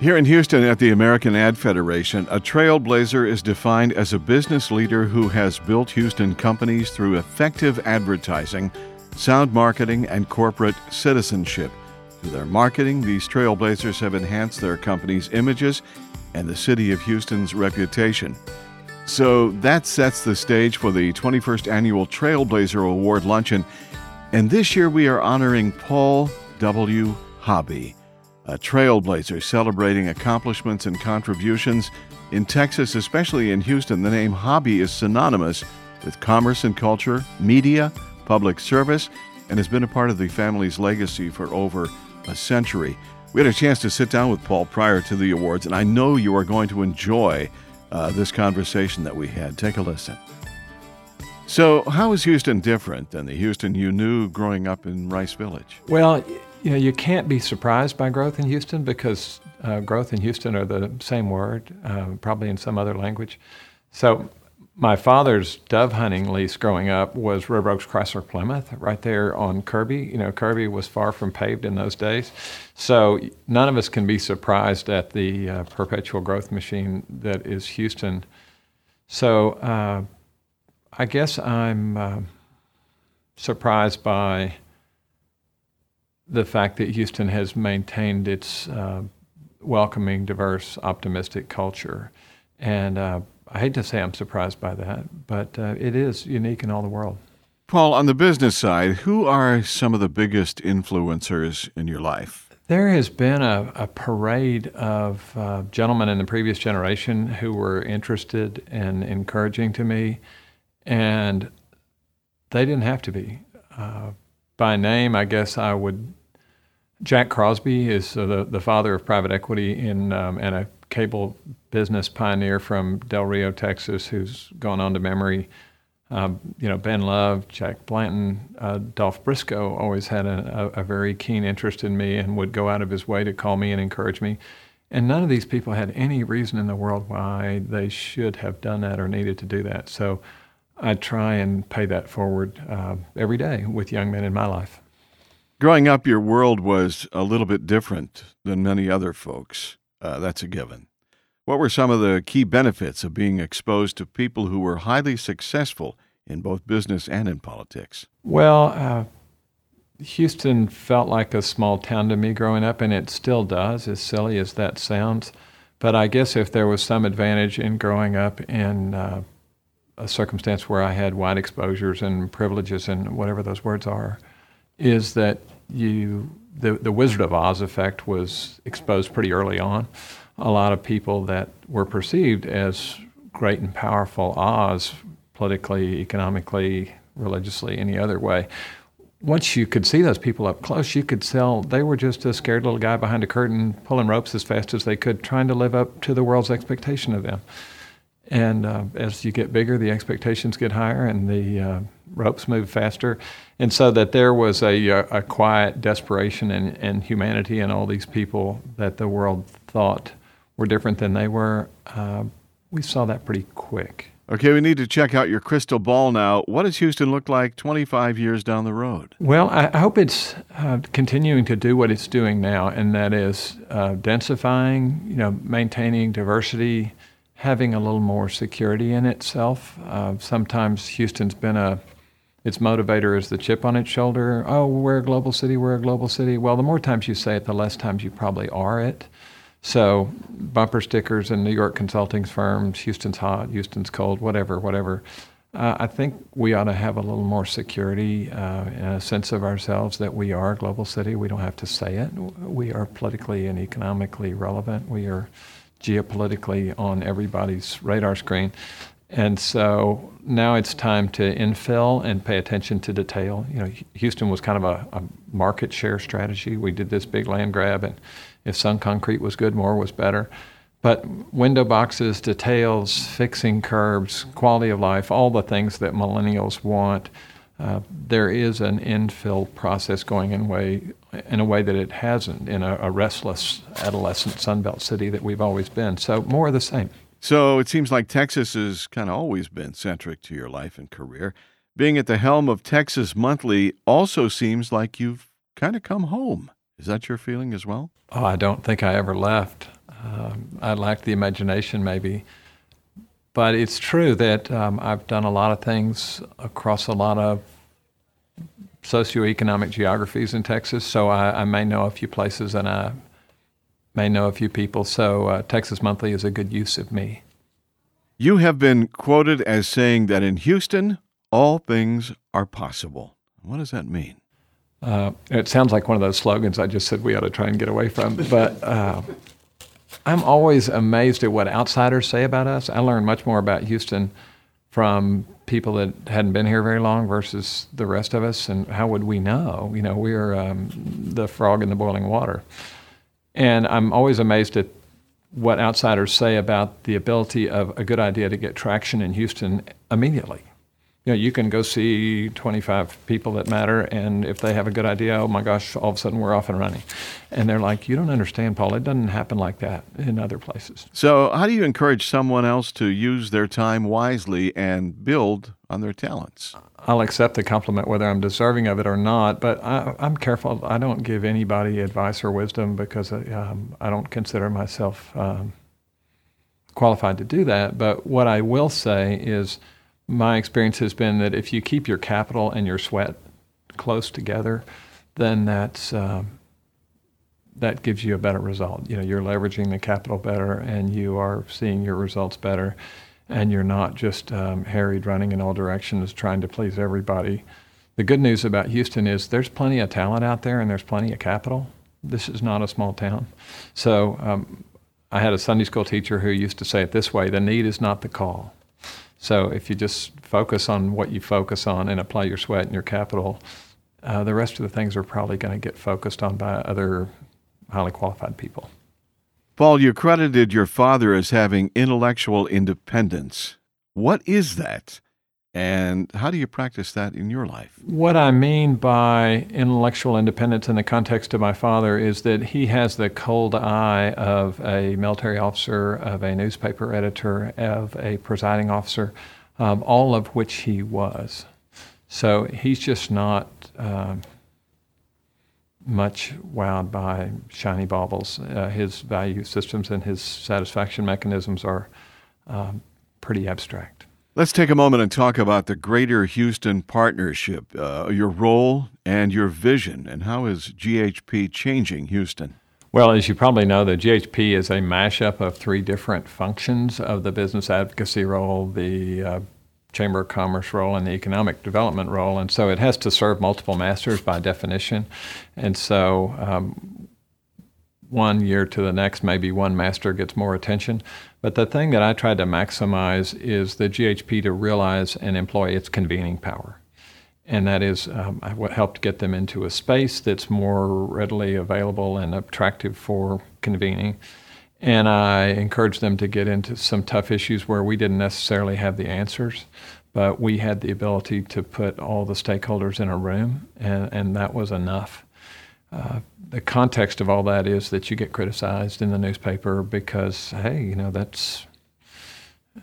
Here in Houston at the American Ad Federation, a trailblazer is defined as a business leader who has built Houston companies through effective advertising, sound marketing, and corporate citizenship. Through their marketing, these trailblazers have enhanced their company's images and the city of Houston's reputation. So that sets the stage for the 21st Annual Trailblazer Award Luncheon. And this year we are honoring Paul W. Hobby a trailblazer celebrating accomplishments and contributions. In Texas, especially in Houston, the name hobby is synonymous with commerce and culture, media, public service, and has been a part of the family's legacy for over a century. We had a chance to sit down with Paul prior to the awards, and I know you are going to enjoy uh, this conversation that we had. Take a listen. So, how is Houston different than the Houston you knew growing up in Rice Village? Well, you know, you can't be surprised by growth in Houston because uh, growth and Houston are the same word, uh, probably in some other language. So, my father's dove hunting lease growing up was River Oaks Chrysler Plymouth, right there on Kirby. You know, Kirby was far from paved in those days. So, none of us can be surprised at the uh, perpetual growth machine that is Houston. So, uh, I guess I'm uh, surprised by the fact that Houston has maintained its uh, welcoming, diverse, optimistic culture. And uh, I hate to say I'm surprised by that, but uh, it is unique in all the world. Paul, on the business side, who are some of the biggest influencers in your life? There has been a, a parade of uh, gentlemen in the previous generation who were interested and encouraging to me, and they didn't have to be. Uh, by name, I guess I would Jack Crosby is uh, the, the father of private equity in, um, and a cable business pioneer from Del Rio, Texas, who's gone on to memory. Um, you know, Ben Love, Jack Blanton, uh, Dolph Briscoe always had a, a, a, very keen interest in me and would go out of his way to call me and encourage me. And none of these people had any reason in the world why they should have done that or needed to do that. So I try and pay that forward uh, every day with young men in my life. Growing up, your world was a little bit different than many other folks. Uh, that's a given. What were some of the key benefits of being exposed to people who were highly successful in both business and in politics? Well, uh, Houston felt like a small town to me growing up, and it still does, as silly as that sounds. But I guess if there was some advantage in growing up in uh, a circumstance where I had wide exposures and privileges and whatever those words are, is that you the the Wizard of Oz effect was exposed pretty early on. A lot of people that were perceived as great and powerful Oz, politically, economically, religiously, any other way. Once you could see those people up close, you could tell they were just a scared little guy behind a curtain, pulling ropes as fast as they could, trying to live up to the world's expectation of them. And uh, as you get bigger, the expectations get higher, and the uh, ropes move faster and so that there was a, a quiet desperation and, and humanity in all these people that the world thought were different than they were. Uh, we saw that pretty quick. Okay, we need to check out your crystal ball now. What does Houston look like 25 years down the road? Well, I, I hope it's uh, continuing to do what it's doing now, and that is uh, densifying, you know, maintaining diversity, having a little more security in itself. Uh, sometimes Houston's been a its motivator is the chip on its shoulder. Oh, we're a global city, we're a global city. Well, the more times you say it, the less times you probably are it. So, bumper stickers and New York consulting firms, Houston's hot, Houston's cold, whatever, whatever. Uh, I think we ought to have a little more security uh, and a sense of ourselves that we are a global city. We don't have to say it. We are politically and economically relevant. We are geopolitically on everybody's radar screen. And so now it's time to infill and pay attention to detail. You know, Houston was kind of a, a, market share strategy. We did this big land grab, and if Sun Concrete was good, more was better. But window boxes, details, fixing curbs, quality of life, all the things that millennials want. Uh, there is an infill process going in way in a way that it hasn't in a, a restless adolescent Sunbelt city that we've always been. So more of the same. So it seems like Texas has kind of always been centric to your life and career. Being at the helm of Texas Monthly also seems like you've kind of come home. Is that your feeling as well? Oh, I don't think I ever left. Um, I lack the imagination, maybe. But it's true that um, I've done a lot of things across a lot of socioeconomic geographies in Texas, so I, I may know a few places and I may know a few people. So uh, Texas Monthly is a good use of me. You have been quoted as saying that in Houston, all things are possible. What does that mean? Uh, it sounds like one of those slogans I just said we ought to try and get away from. But uh, I'm always amazed at what outsiders say about us. I learn much more about Houston from people that hadn't been here very long versus the rest of us. And how would we know? You know, we're um, the frog in the boiling water. And I'm always amazed at what outsiders say about the ability of a good idea to get traction in Houston immediately you know, you can go see 25 people that matter, and if they have a good idea, oh my gosh, all of a sudden we're off and running. And they're like, you don't understand, Paul. It doesn't happen like that in other places. So, how do you encourage someone else to use their time wisely and build on their talents? I'll accept the compliment whether I'm deserving of it or not, but I, am careful. I don't give anybody advice or wisdom because um, I don't consider myself um, qualified to do that. But what I will say is, my experience has been that if you keep your capital and your sweat close together, then that's um, that gives you a better result. You know, you're leveraging the capital better, and you are seeing your results better, and you're not just um, harried running in all directions trying to please everybody. The good news about Houston is there's plenty of talent out there, and there's plenty of capital. This is not a small town, so. Um, I had a Sunday school teacher who used to say it this way: "The need is not the call." So if you just focus on what you focus on and apply your sweat and your capital, uh, the rest of the things are probably going to get focused on by other highly qualified people. Paul, you credited your father as having intellectual independence. What is that? And how do you practice that in your life? What I mean by intellectual independence in the context of my father is that he has the cold eye of a military officer, of a newspaper editor, of a presiding officer, um, all of which he was. So he's just not uh, much wowed by shiny baubles. Uh, his value systems and his satisfaction mechanisms are um, pretty abstract. Let's take a moment and talk about the Greater Houston Partnership, uh, your role and your vision, and how is GHP changing Houston? Well, as you probably know, the GHP is a mashup of three different functions of the business advocacy role, the uh, Chamber of Commerce role, and the economic development role. And so it has to serve multiple masters by definition. And so um, one year to the next, maybe one master gets more attention. But the thing that I tried to maximize is the GHP to realize and employ its convening power. And that is, um, I helped get them into a space that's more readily available and attractive for convening. And I encouraged them to get into some tough issues where we didn't necessarily have the answers, but we had the ability to put all the stakeholders in a room, and, and that was enough. Uh, the context of all that is that you get criticized in the newspaper because, hey, you know, that's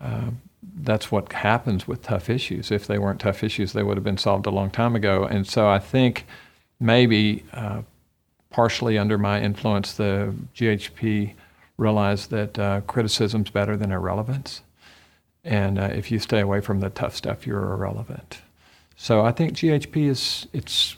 uh, that's what happens with tough issues. If they weren't tough issues, they would have been solved a long time ago. And so I think maybe uh, partially under my influence, the GHP realized that uh, criticism's better than irrelevance. And uh, if you stay away from the tough stuff, you're irrelevant. So I think GHP is it's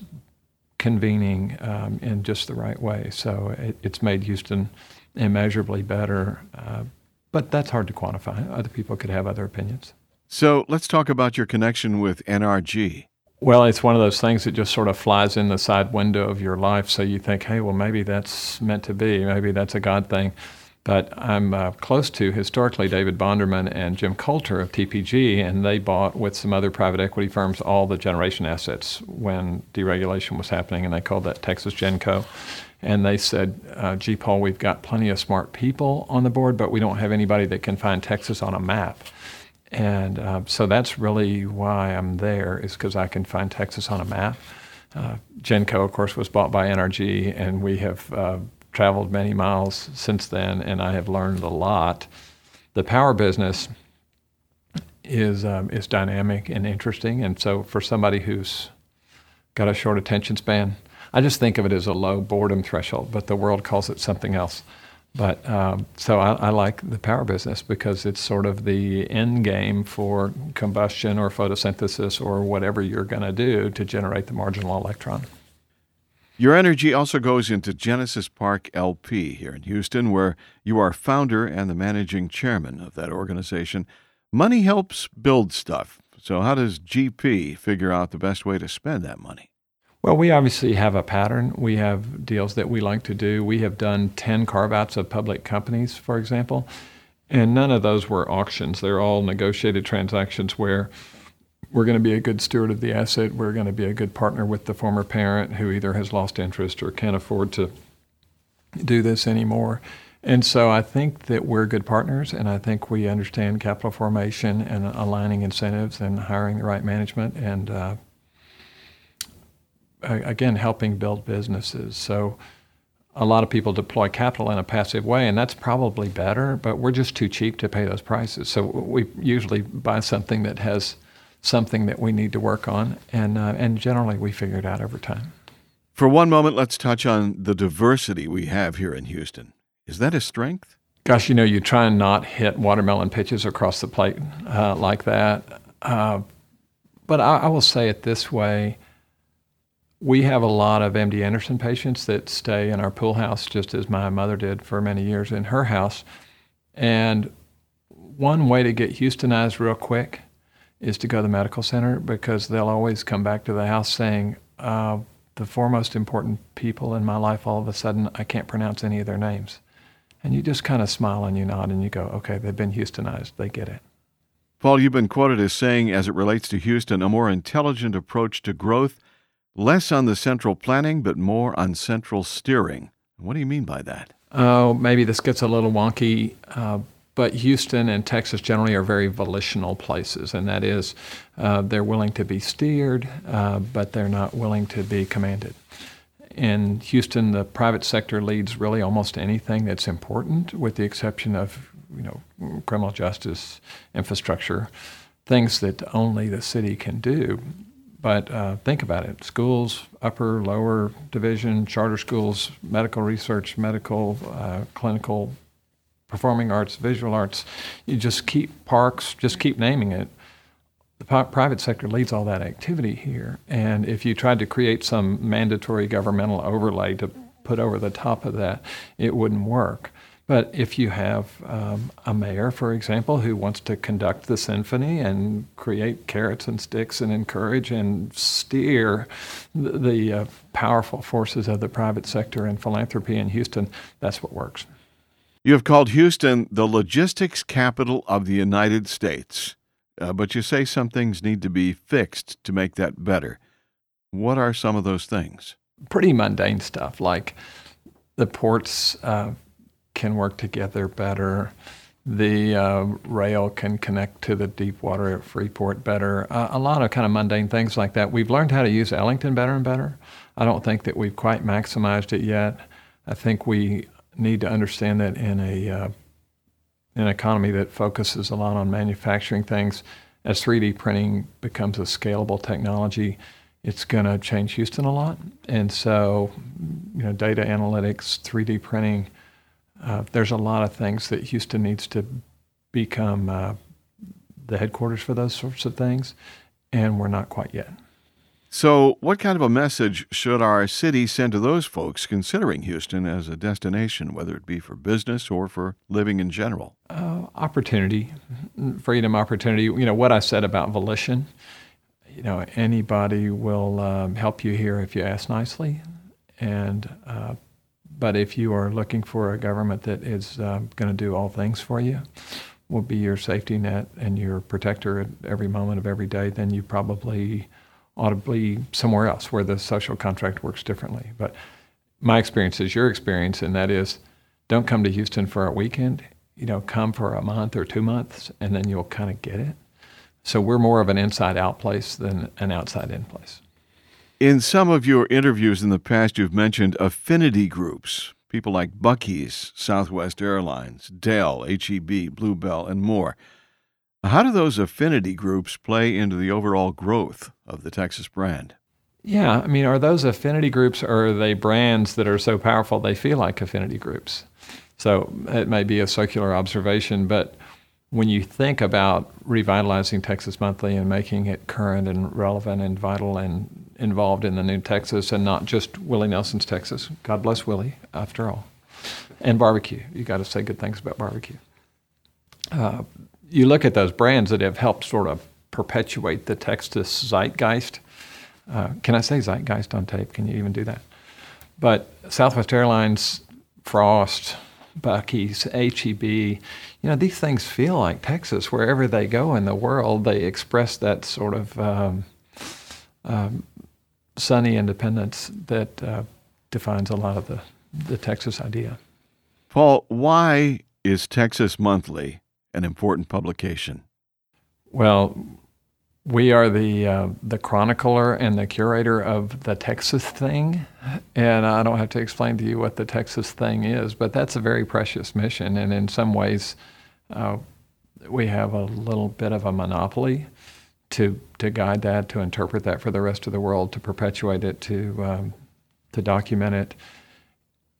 convening um, in just the right way. So it, it's made Houston immeasurably better, uh, but that's hard to quantify. Other people could have other opinions. So let's talk about your connection with NRG. Well, it's one of those things that just sort of flies in the side window of your life. So you think, hey, well, maybe that's meant to be. Maybe that's a God thing. But I'm uh, close to historically David Bonderman and Jim Coulter of TPG, and they bought with some other private equity firms all the generation assets when deregulation was happening, and they called that Texas Genco. And they said, uh, gee, Paul, we've got plenty of smart people on the board, but we don't have anybody that can find Texas on a map. And uh, so that's really why I'm there, is because I can find Texas on a map. Uh, Genco, of course, was bought by NRG, and we have uh, traveled many miles since then, and I have learned a lot. The power business is um, is dynamic and interesting, and so for somebody who's got a short attention span, I just think of it as a low boredom threshold, but the world calls it something else. But um, so I, I, like the power business because it's sort of the end game for combustion or photosynthesis or whatever you're going to do to generate the marginal electron. Your energy also goes into Genesis Park LP here in Houston, where you are founder and the managing chairman of that organization. Money helps build stuff. So, how does GP figure out the best way to spend that money? Well, we obviously have a pattern. We have deals that we like to do. We have done 10 carve outs of public companies, for example, and none of those were auctions. They're all negotiated transactions where we're going to be a good steward of the asset. We're going to be a good partner with the former parent who either has lost interest or can't afford to do this anymore. And so I think that we're good partners, and I think we understand capital formation and aligning incentives and hiring the right management and uh, again, helping build businesses. So a lot of people deploy capital in a passive way, and that's probably better, but we're just too cheap to pay those prices. So we usually buy something that has something that we need to work on, and, uh, and generally we figure it out over time. For one moment, let's touch on the diversity we have here in Houston. Is that a strength? Gosh, you know, you try and not hit watermelon pitches across the plate uh, like that. Uh, but I, I will say it this way we have a lot of MD Anderson patients that stay in our pool house, just as my mother did for many years in her house. And one way to get Houstonized real quick is to go to the medical center because they'll always come back to the house saying, uh, the four most important people in my life, all of a sudden, I can't pronounce any of their names. And you just kind of smile and you nod and you go, okay, they've been Houstonized. They get it. Paul, you've been quoted as saying, as it relates to Houston, a more intelligent approach to growth Less on the central planning, but more on central steering. What do you mean by that? Oh, maybe this gets a little wonky, uh, but Houston and Texas generally are very volitional places, and that is uh, they're willing to be steered, uh, but they're not willing to be commanded. In Houston, the private sector leads really almost anything that's important, with the exception of you know criminal justice, infrastructure, things that only the city can do. But uh, think about it schools, upper, lower division, charter schools, medical research, medical, uh, clinical, performing arts, visual arts. You just keep parks, just keep naming it. The private sector leads all that activity here. And if you tried to create some mandatory governmental overlay to put over the top of that, it wouldn't work. But if you have um, a mayor, for example, who wants to conduct the symphony and create carrots and sticks and encourage and steer the, the uh, powerful forces of the private sector and philanthropy in Houston, that's what works. You have called Houston the logistics capital of the United States, uh, but you say some things need to be fixed to make that better. What are some of those things? Pretty mundane stuff like the ports. Uh, can work together better. The uh, rail can connect to the deep water at Freeport better. Uh, a lot of kind of mundane things like that. We've learned how to use Ellington better and better. I don't think that we've quite maximized it yet. I think we need to understand that in a uh, an economy that focuses a lot on manufacturing things, as 3D printing becomes a scalable technology, it's going to change Houston a lot. And so, you know, data analytics, 3D printing uh, there's a lot of things that Houston needs to become uh, the headquarters for those sorts of things, and we're not quite yet. So, what kind of a message should our city send to those folks considering Houston as a destination, whether it be for business or for living in general? Uh, opportunity, freedom, opportunity. You know, what I said about volition, you know, anybody will um, help you here if you ask nicely. And uh, but if you are looking for a government that is uh, going to do all things for you, will be your safety net and your protector at every moment of every day, then you probably ought to be somewhere else where the social contract works differently. But my experience is your experience, and that is don't come to Houston for a weekend. You know, come for a month or two months, and then you'll kind of get it. So we're more of an inside out place than an outside in place. In some of your interviews in the past, you've mentioned affinity groups, people like Buc-ee's, Southwest Airlines, Dell, HEB, Bluebell, and more. How do those affinity groups play into the overall growth of the Texas brand? Yeah, I mean, are those affinity groups or are they brands that are so powerful they feel like affinity groups? So it may be a circular observation, but when you think about revitalizing Texas Monthly and making it current and relevant and vital and involved in the new Texas and not just Willie Nelson's Texas, God bless Willie, after all, and barbecue. You got to say good things about barbecue. Uh, you look at those brands that have helped sort of perpetuate the Texas zeitgeist. Uh, can I say zeitgeist on tape? Can you even do that? But Southwest Airlines, Frost, Buc-ee's, HEB, you know, these things feel like Texas. Wherever they go in the world, they express that sort of um, um, sunny independence that uh, defines a lot of the, the Texas idea. Paul, why is Texas Monthly an important publication? Well, we are the uh, the chronicler and the curator of the Texas thing, and I don't have to explain to you what the Texas thing is, but that's a very precious mission, and in some ways, uh, we have a little bit of a monopoly to to guide that, to interpret that for the rest of the world, to perpetuate it, to um, to document it.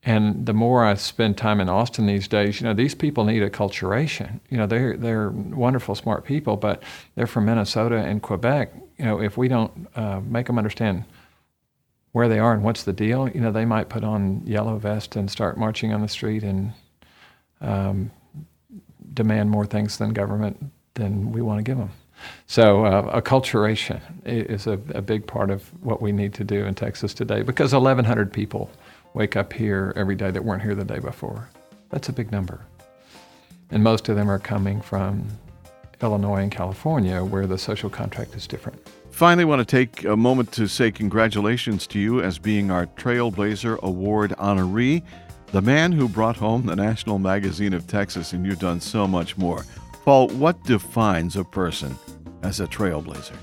And the more I spend time in Austin these days, you know, these people need acculturation. You know, they're they're wonderful, smart people, but they're from Minnesota and Quebec. You know, if we don't uh, make them understand where they are and what's the deal, you know, they might put on yellow vest and start marching on the street and um, demand more things than government than we want to give them. So, uh, acculturation is a, a big part of what we need to do in Texas today because 1,100 people wake up here every day that weren't here the day before. That's a big number. And most of them are coming from Illinois and California, where the social contract is different. Finally, I want to take a moment to say congratulations to you as being our Trailblazer Award honoree, the man who brought home the National Magazine of Texas, and you've done so much more. Paul, what defines a person as a trailblazer?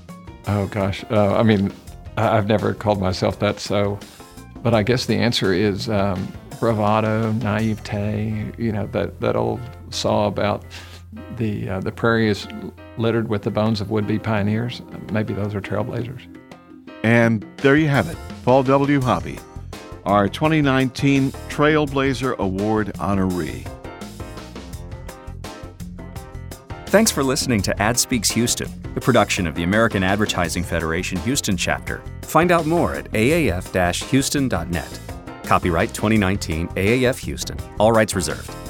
Oh, gosh. Uh, I mean, I've never called myself that, so but I guess the answer is um, bravado, naivete. You know that that old saw about the uh, the prairie is littered with the bones of would-be pioneers. Maybe those are trailblazers. And there you have it, Paul W. Hobby, our 2019 Trailblazer Award honoree. Thanks for listening to Ad Speaks Houston, the production of the American Advertising Federation Houston chapter. Find out more at aaf-houston.net. Copyright 2019 AAF Houston. All rights reserved.